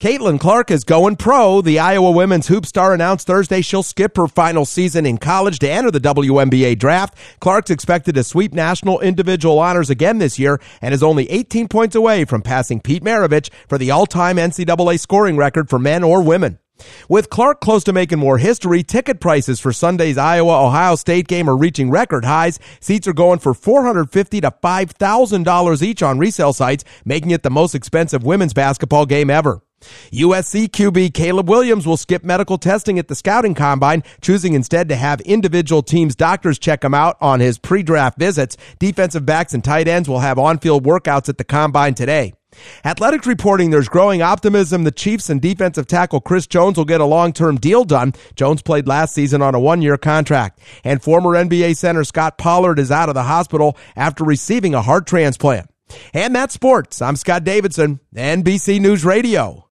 Caitlin Clark is going pro. The Iowa women's hoop star announced Thursday she'll skip her final season in college to enter the WNBA draft. Clark's expected to sweep national individual honors again this year and is only 18 points away from passing Pete Maravich for the all-time NCAA scoring record for men or women. With Clark close to making more history, ticket prices for Sunday's Iowa Ohio State game are reaching record highs. Seats are going for 450 to $5,000 each on resale sites, making it the most expensive women's basketball game ever. USC QB Caleb Williams will skip medical testing at the scouting combine, choosing instead to have individual teams' doctors check him out on his pre-draft visits. Defensive backs and tight ends will have on-field workouts at the combine today. Athletic's reporting there's growing optimism the Chiefs and defensive tackle Chris Jones will get a long-term deal done. Jones played last season on a one-year contract. And former NBA center Scott Pollard is out of the hospital after receiving a heart transplant. And that's sports. I'm Scott Davidson, NBC News Radio.